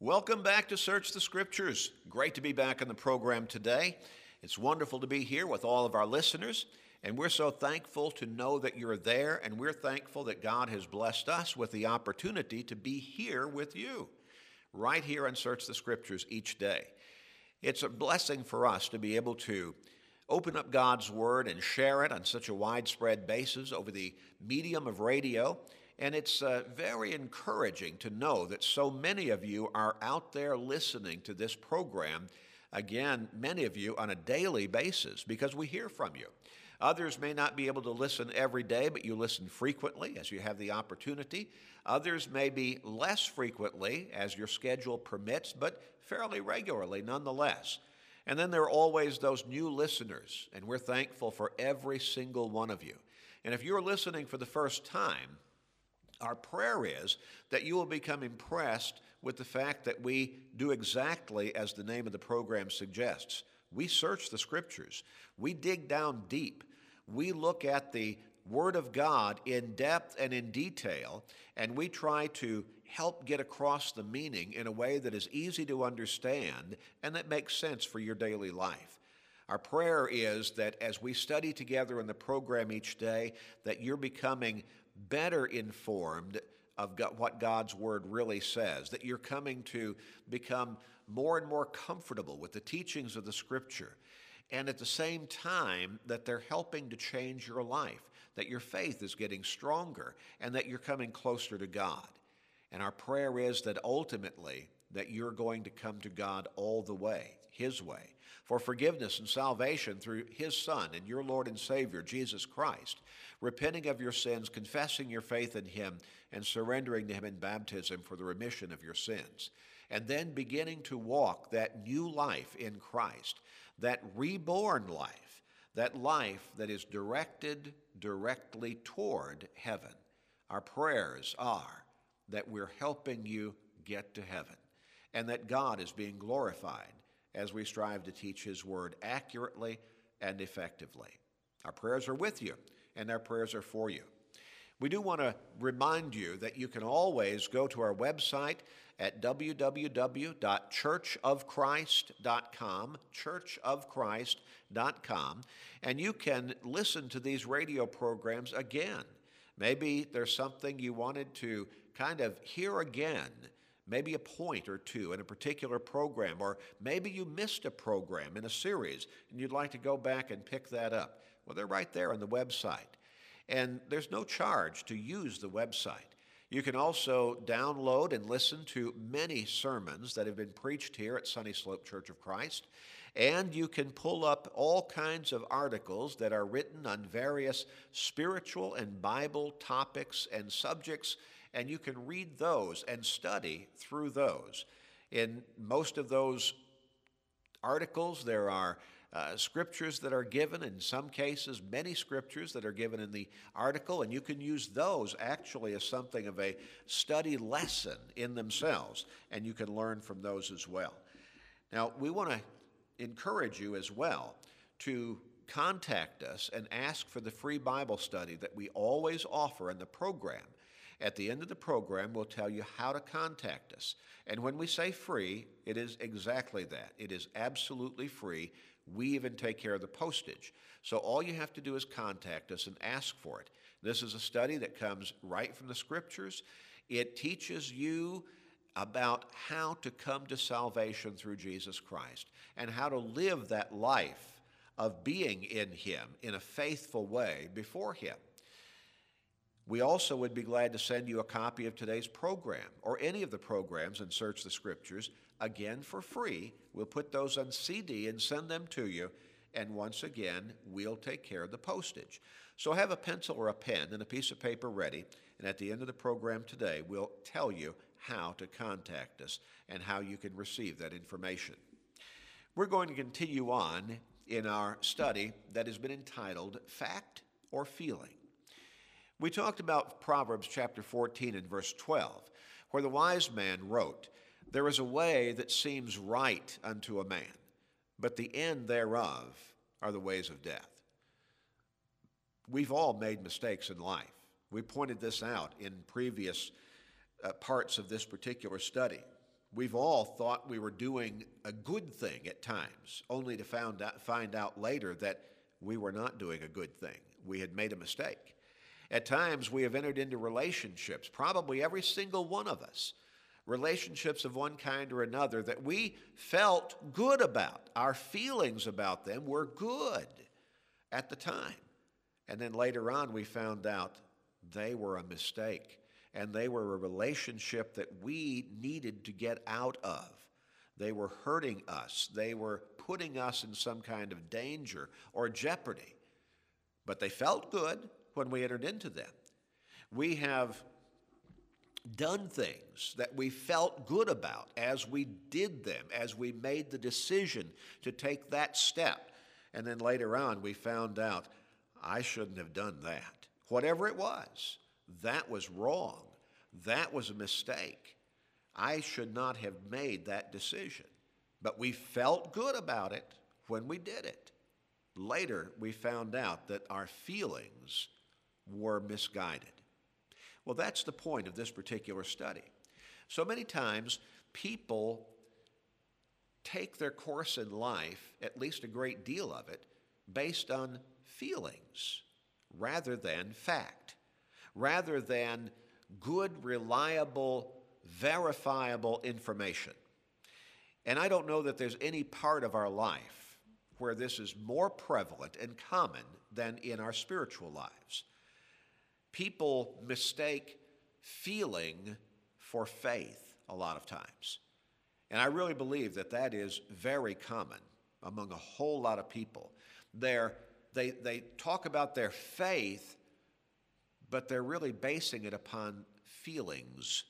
Welcome back to Search the Scriptures. Great to be back on the program today. It's wonderful to be here with all of our listeners, and we're so thankful to know that you're there, and we're thankful that God has blessed us with the opportunity to be here with you, right here on Search the Scriptures each day. It's a blessing for us to be able to open up God's Word and share it on such a widespread basis over the medium of radio. And it's uh, very encouraging to know that so many of you are out there listening to this program. Again, many of you on a daily basis because we hear from you. Others may not be able to listen every day, but you listen frequently as you have the opportunity. Others may be less frequently as your schedule permits, but fairly regularly nonetheless. And then there are always those new listeners, and we're thankful for every single one of you. And if you're listening for the first time, our prayer is that you will become impressed with the fact that we do exactly as the name of the program suggests. We search the scriptures, we dig down deep, we look at the Word of God in depth and in detail, and we try to help get across the meaning in a way that is easy to understand and that makes sense for your daily life. Our prayer is that as we study together in the program each day, that you're becoming better informed of what God's Word really says, that you're coming to become more and more comfortable with the teachings of the Scripture, and at the same time that they're helping to change your life, that your faith is getting stronger, and that you're coming closer to God. And our prayer is that ultimately that you're going to come to God all the way, His way, for forgiveness and salvation through His Son and your Lord and Savior, Jesus Christ, repenting of your sins, confessing your faith in Him, and surrendering to Him in baptism for the remission of your sins. And then beginning to walk that new life in Christ, that reborn life, that life that is directed directly toward heaven. Our prayers are that we're helping you get to heaven and that God is being glorified as we strive to teach His Word accurately and effectively. Our prayers are with you, and our prayers are for you. We do want to remind you that you can always go to our website at www.churchofchrist.com, churchofchrist.com, and you can listen to these radio programs again. Maybe there's something you wanted to kind of hear again maybe a point or two in a particular program, or maybe you missed a program in a series and you'd like to go back and pick that up. Well, they're right there on the website. And there's no charge to use the website. You can also download and listen to many sermons that have been preached here at Sunny Slope Church of Christ. And you can pull up all kinds of articles that are written on various spiritual and Bible topics and subjects and you can read those and study through those. In most of those articles, there are uh, scriptures that are given, in some cases, many scriptures that are given in the article, and you can use those actually as something of a study lesson in themselves, and you can learn from those as well. Now, we want to encourage you as well to contact us and ask for the free Bible study that we always offer in the program. At the end of the program, we'll tell you how to contact us. And when we say free, it is exactly that. It is absolutely free. We even take care of the postage. So all you have to do is contact us and ask for it. This is a study that comes right from the scriptures. It teaches you about how to come to salvation through Jesus Christ and how to live that life of being in Him in a faithful way before Him. We also would be glad to send you a copy of today's program or any of the programs in Search the Scriptures, again for free. We'll put those on CD and send them to you. And once again, we'll take care of the postage. So have a pencil or a pen and a piece of paper ready. And at the end of the program today, we'll tell you how to contact us and how you can receive that information. We're going to continue on in our study that has been entitled Fact or Feeling. We talked about Proverbs chapter 14 and verse 12, where the wise man wrote, There is a way that seems right unto a man, but the end thereof are the ways of death. We've all made mistakes in life. We pointed this out in previous uh, parts of this particular study. We've all thought we were doing a good thing at times, only to found out, find out later that we were not doing a good thing. We had made a mistake. At times, we have entered into relationships, probably every single one of us, relationships of one kind or another that we felt good about. Our feelings about them were good at the time. And then later on, we found out they were a mistake and they were a relationship that we needed to get out of. They were hurting us, they were putting us in some kind of danger or jeopardy. But they felt good when we entered into them. We have done things that we felt good about as we did them, as we made the decision to take that step. And then later on, we found out, I shouldn't have done that. Whatever it was, that was wrong. That was a mistake. I should not have made that decision. But we felt good about it when we did it. Later, we found out that our feelings were misguided. Well, that's the point of this particular study. So many times, people take their course in life, at least a great deal of it, based on feelings rather than fact, rather than good, reliable, verifiable information. And I don't know that there's any part of our life where this is more prevalent and common than in our spiritual lives. People mistake feeling for faith a lot of times. And I really believe that that is very common among a whole lot of people. They, they talk about their faith but they're really basing it upon feelings.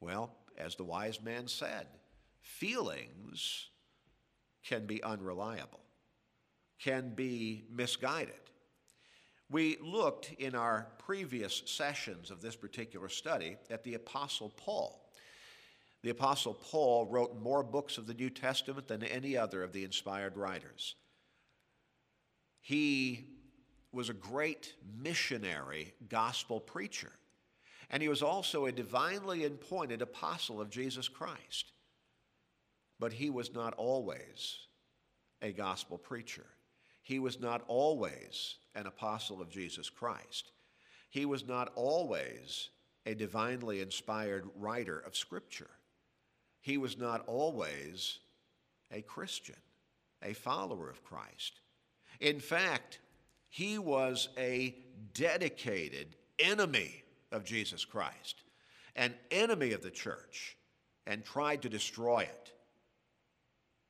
Well, as the wise man said, feelings can be unreliable, can be misguided. We looked in our previous sessions of this particular study at the Apostle Paul. The Apostle Paul wrote more books of the New Testament than any other of the inspired writers. He was a great missionary gospel preacher. And he was also a divinely appointed apostle of Jesus Christ. But he was not always a gospel preacher. He was not always an apostle of Jesus Christ. He was not always a divinely inspired writer of Scripture. He was not always a Christian, a follower of Christ. In fact, he was a dedicated enemy of Jesus Christ, an enemy of the church, and tried to destroy it.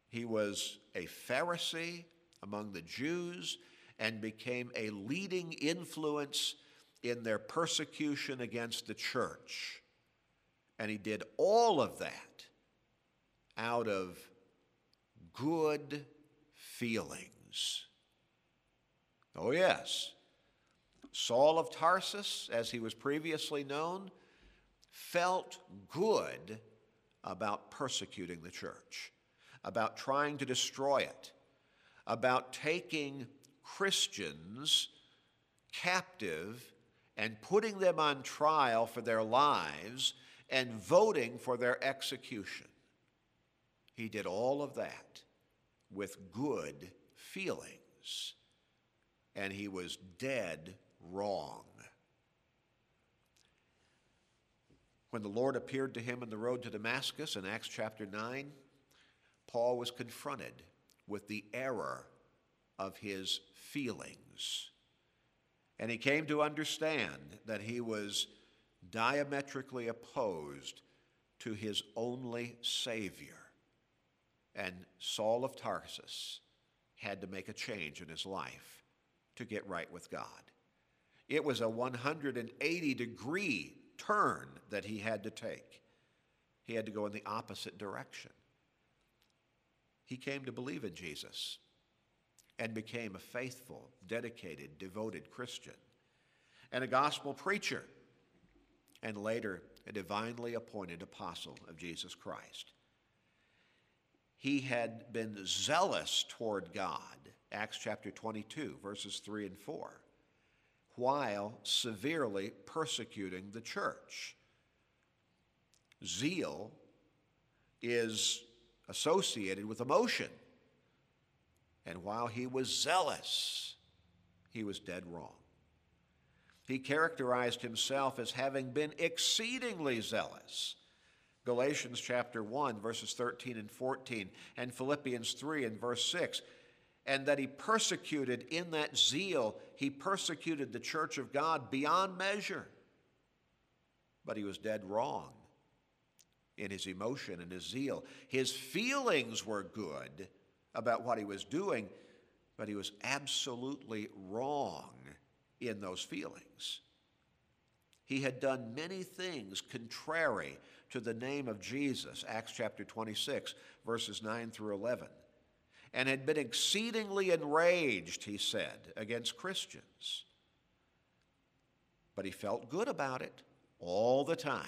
He was a Pharisee among the Jews and became a leading influence in their persecution against the church. And he did all of that out of good feelings. Oh, yes. Saul of Tarsus, as he was previously known, felt good about persecuting the church, about trying to destroy it, about taking Christians captive and putting them on trial for their lives and voting for their execution. He did all of that with good feelings and he was dead wrong. When the Lord appeared to him in the road to Damascus in Acts chapter 9, Paul was confronted with the error of his feelings. And he came to understand that he was diametrically opposed to his only Savior. And Saul of Tarsus had to make a change in his life to get right with God. It was a 180 degree turn that he had to take. He had to go in the opposite direction. He came to believe in Jesus and became a faithful, dedicated, devoted Christian and a gospel preacher, and later a divinely appointed apostle of Jesus Christ. He had been zealous toward God Acts chapter 22, verses 3 and 4, while severely persecuting the church. Zeal is associated with emotion. And while he was zealous, he was dead wrong. He characterized himself as having been exceedingly zealous. Galatians chapter 1, verses 13 and 14, and Philippians 3 and verse 6. And that he persecuted in that zeal, he persecuted the church of God beyond measure. But he was dead wrong in his emotion and his zeal. His feelings were good about what he was doing, but he was absolutely wrong in those feelings. He had done many things contrary to the name of Jesus, Acts chapter 26, verses 9 through 11, and had been exceedingly enraged, he said, against Christians. But he felt good about it all the time.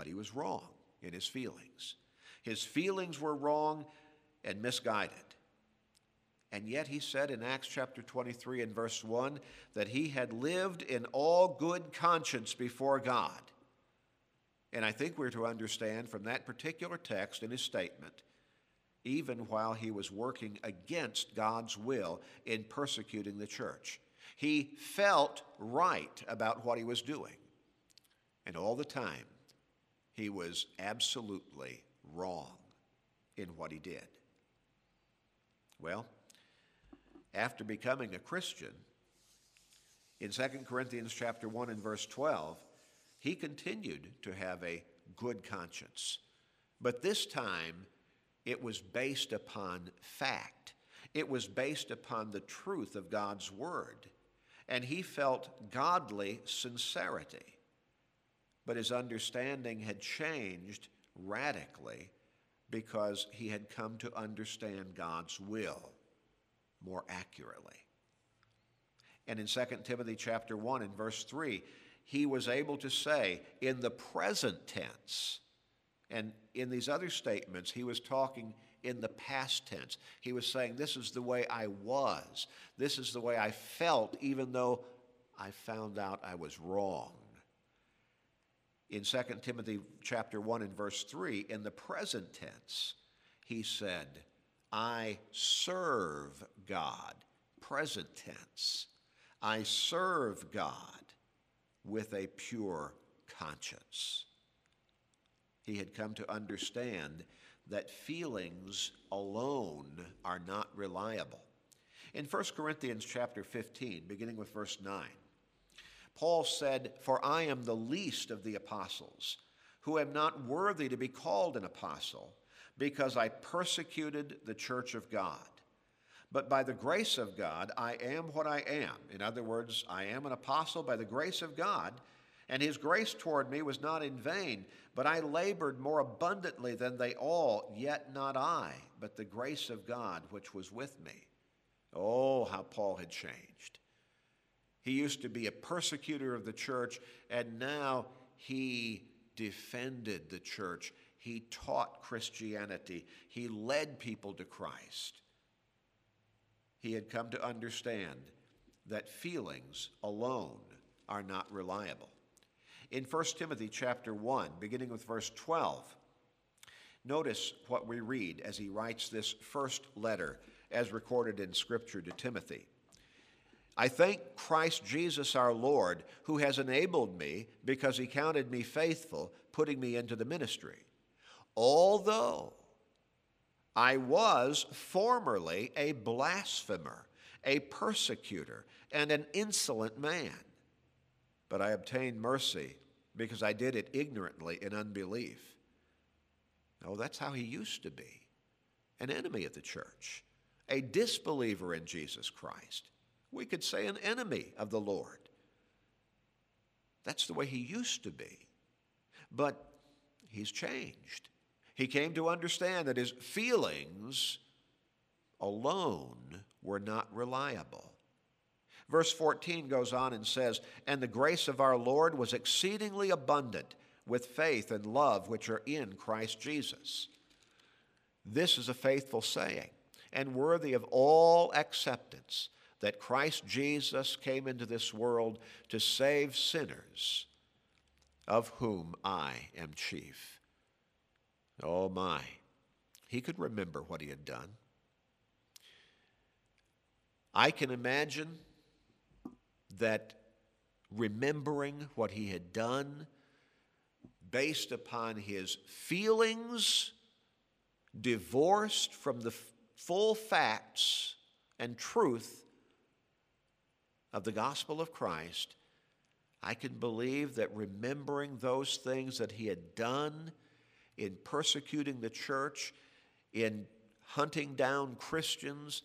But he was wrong in his feelings. His feelings were wrong and misguided. And yet he said in Acts chapter 23 and verse 1 that he had lived in all good conscience before God. And I think we're to understand from that particular text in his statement, even while he was working against God's will in persecuting the church. He felt right about what he was doing. And all the time, he was absolutely wrong in what he did. Well, after becoming a Christian, in 2 Corinthians chapter 1 and verse 12, he continued to have a good conscience. But this time, it was based upon fact. It was based upon the truth of God's word. And he felt godly sincerity. But his understanding had changed radically because he had come to understand God's will more accurately. And in 2 Timothy chapter 1 and verse 3, he was able to say in the present tense, and in these other statements, he was talking in the past tense. He was saying, This is the way I was. This is the way I felt, even though I found out I was wrong. In 2 Timothy chapter 1 and verse 3, in the present tense, he said, I serve God. Present tense. I serve God with a pure conscience. He had come to understand that feelings alone are not reliable. In 1 Corinthians chapter 15, beginning with verse 9, Paul said, For I am the least of the apostles, who am not worthy to be called an apostle because I persecuted the church of God. But by the grace of God, I am what I am. In other words, I am an apostle by the grace of God, and his grace toward me was not in vain, but I labored more abundantly than they all, yet not I, but the grace of God which was with me. Oh, how Paul had changed. He used to be a persecutor of the church, and now he defended the church he taught Christianity. He led people to Christ. He had come to understand that feelings alone are not reliable. In 1 Timothy chapter 1, beginning with verse 12, notice what we read as he writes this first letter as recorded in Scripture to Timothy. I thank Christ Jesus our Lord, who has enabled me, because he counted me faithful, putting me into the ministry although I was formerly a blasphemer, a persecutor, and an insolent man. But I obtained mercy because I did it ignorantly in unbelief. Oh, that's how he used to be an enemy of the church, a disbeliever in Jesus Christ. We could say an enemy of the Lord. That's the way he used to be. But he's changed. He came to understand that his feelings alone were not reliable. Verse 14 goes on and says, And the grace of our Lord was exceedingly abundant with faith and love which are in Christ Jesus. This is a faithful saying and worthy of all acceptance that Christ Jesus came into this world to save sinners, of whom I am chief. Oh my. He could remember what he had done. I can imagine that remembering what he had done based upon his feelings, divorced from the full facts and truth of the gospel of Christ, I can believe that remembering those things that he had done in persecuting the church, in hunting down Christians,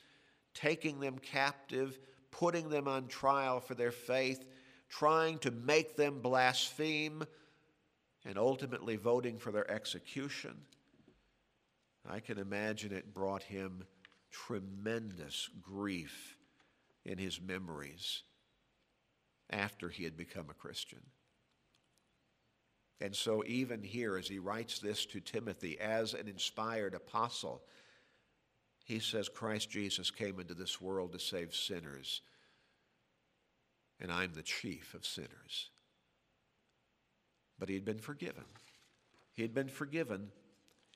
taking them captive, putting them on trial for their faith, trying to make them blaspheme, and ultimately voting for their execution. I can imagine it brought him tremendous grief in his memories after he had become a Christian. And so, even here, as he writes this to Timothy as an inspired apostle, he says, Christ Jesus came into this world to save sinners, and I'm the chief of sinners. But he had been forgiven. He had been forgiven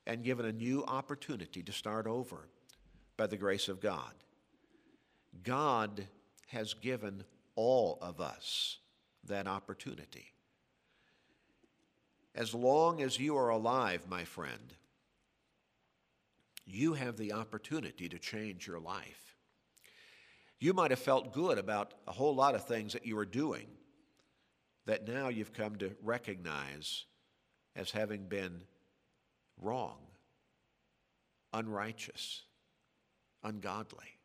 and given a new opportunity to start over by the grace of God. God has given all of us that opportunity. As long as you are alive, my friend, you have the opportunity to change your life. You might have felt good about a whole lot of things that you were doing that now you've come to recognize as having been wrong, unrighteous, ungodly,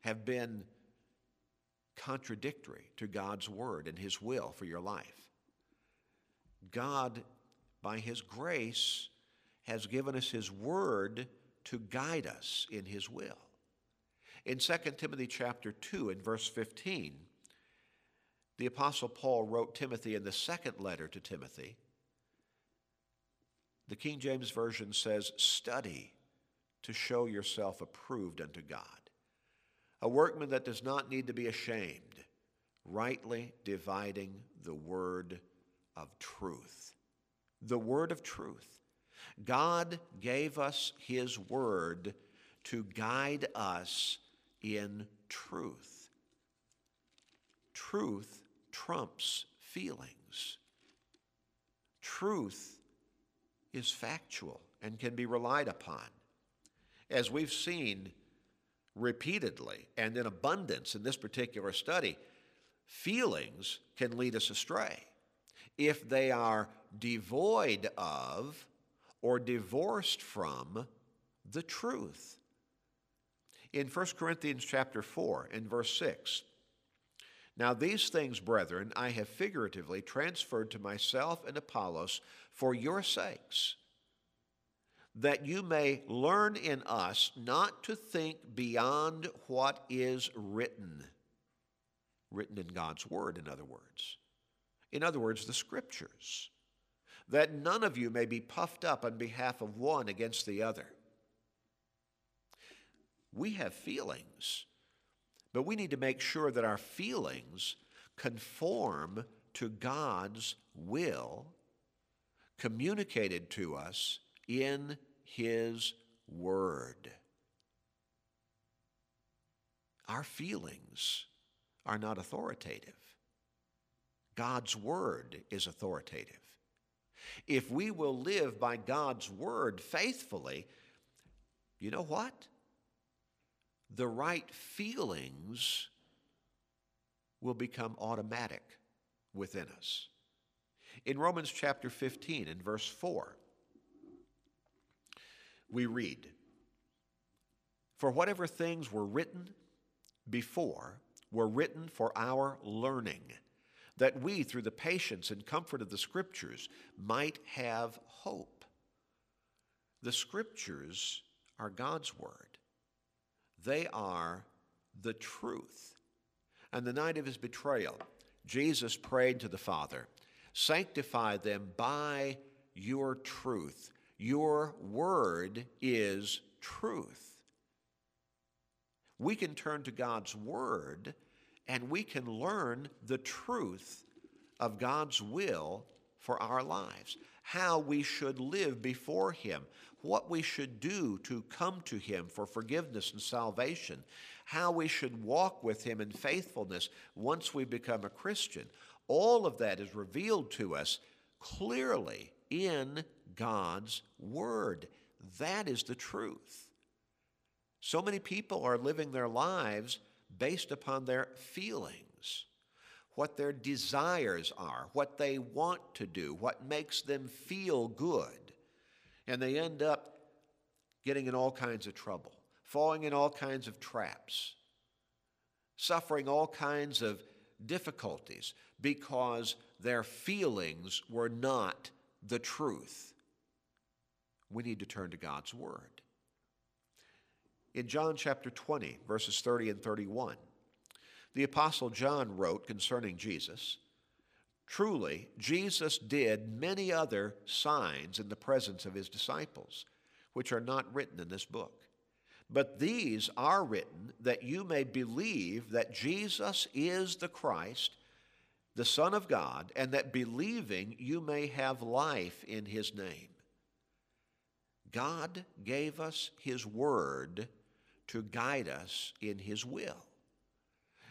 have been contradictory to God's word and His will for your life. God, by His grace, has given us His word to guide us in His will. In 2 Timothy chapter 2 and verse 15, the Apostle Paul wrote Timothy in the second letter to Timothy. The King James Version says, Study to show yourself approved unto God, a workman that does not need to be ashamed, rightly dividing the word of truth. The word of truth. God gave us His word to guide us in truth. Truth trumps feelings. Truth is factual and can be relied upon. As we've seen repeatedly and in abundance in this particular study, feelings can lead us astray if they are devoid of or divorced from the truth. In 1 Corinthians chapter 4 and verse 6, now these things, brethren, I have figuratively transferred to myself and Apollos for your sakes, that you may learn in us not to think beyond what is written. Written in God's Word, in other words. In other words, the Scriptures that none of you may be puffed up on behalf of one against the other. We have feelings, but we need to make sure that our feelings conform to God's will communicated to us in His Word. Our feelings are not authoritative. God's Word is authoritative. If we will live by God's word faithfully, you know what? The right feelings will become automatic within us. In Romans chapter 15 and verse 4, we read, For whatever things were written before were written for our learning that we, through the patience and comfort of the Scriptures, might have hope. The Scriptures are God's Word, they are the truth. And the night of his betrayal, Jesus prayed to the Father, Sanctify them by your truth. Your word is truth. We can turn to God's word and we can learn the truth of God's will for our lives. how we should live before Him, what we should do to come to Him for forgiveness and salvation, how we should walk with Him in faithfulness once we become a Christian. All of that is revealed to us clearly in God's Word. That is the truth. So many people are living their lives based upon their feelings, what their desires are, what they want to do, what makes them feel good. And they end up getting in all kinds of trouble, falling in all kinds of traps, suffering all kinds of difficulties because their feelings were not the truth. We need to turn to God's Word. In John chapter 20, verses 30 and 31, the Apostle John wrote concerning Jesus Truly, Jesus did many other signs in the presence of his disciples, which are not written in this book. But these are written that you may believe that Jesus is the Christ, the Son of God, and that believing you may have life in his name. God gave us his word to guide us in his will.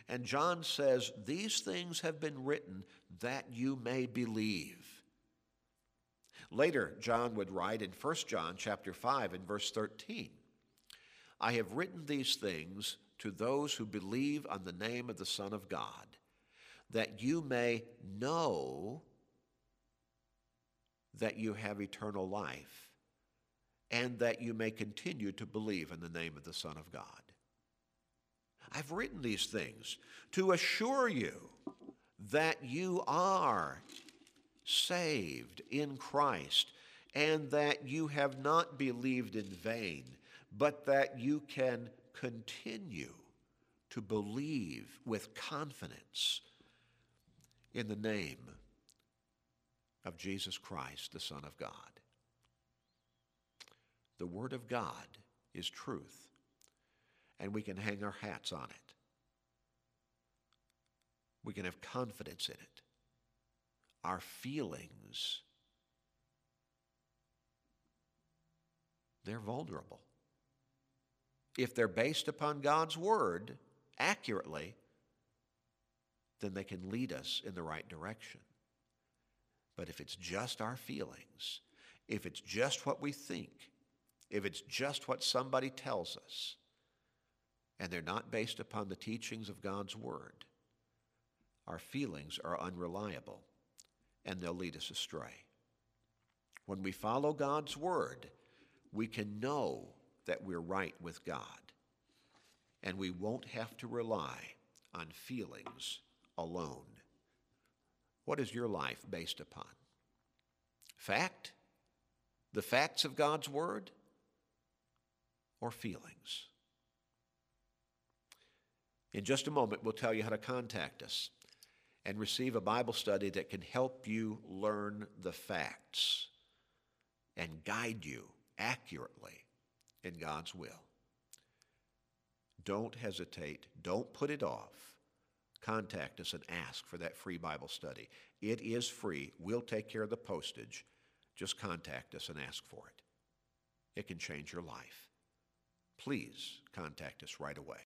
And John says, These things have been written that you may believe. Later, John would write in 1 John chapter 5 and verse 13, I have written these things to those who believe on the name of the Son of God, that you may know that you have eternal life, and that you may continue to believe in the name of the Son of God. I've written these things to assure you that you are saved in Christ and that you have not believed in vain, but that you can continue to believe with confidence in the name of Jesus Christ, the Son of God. The Word of God is truth and we can hang our hats on it. We can have confidence in it. Our feelings, they're vulnerable. If they're based upon God's Word accurately, then they can lead us in the right direction. But if it's just our feelings, if it's just what we think, if it's just what somebody tells us, and they're not based upon the teachings of God's Word, our feelings are unreliable and they'll lead us astray. When we follow God's Word, we can know that we're right with God and we won't have to rely on feelings alone. What is your life based upon? Fact? The facts of God's Word? Or feelings? In just a moment, we'll tell you how to contact us and receive a Bible study that can help you learn the facts and guide you accurately in God's will. Don't hesitate. Don't put it off. Contact us and ask for that free Bible study. It is free. We'll take care of the postage. Just contact us and ask for it. It can change your life. Please contact us right away.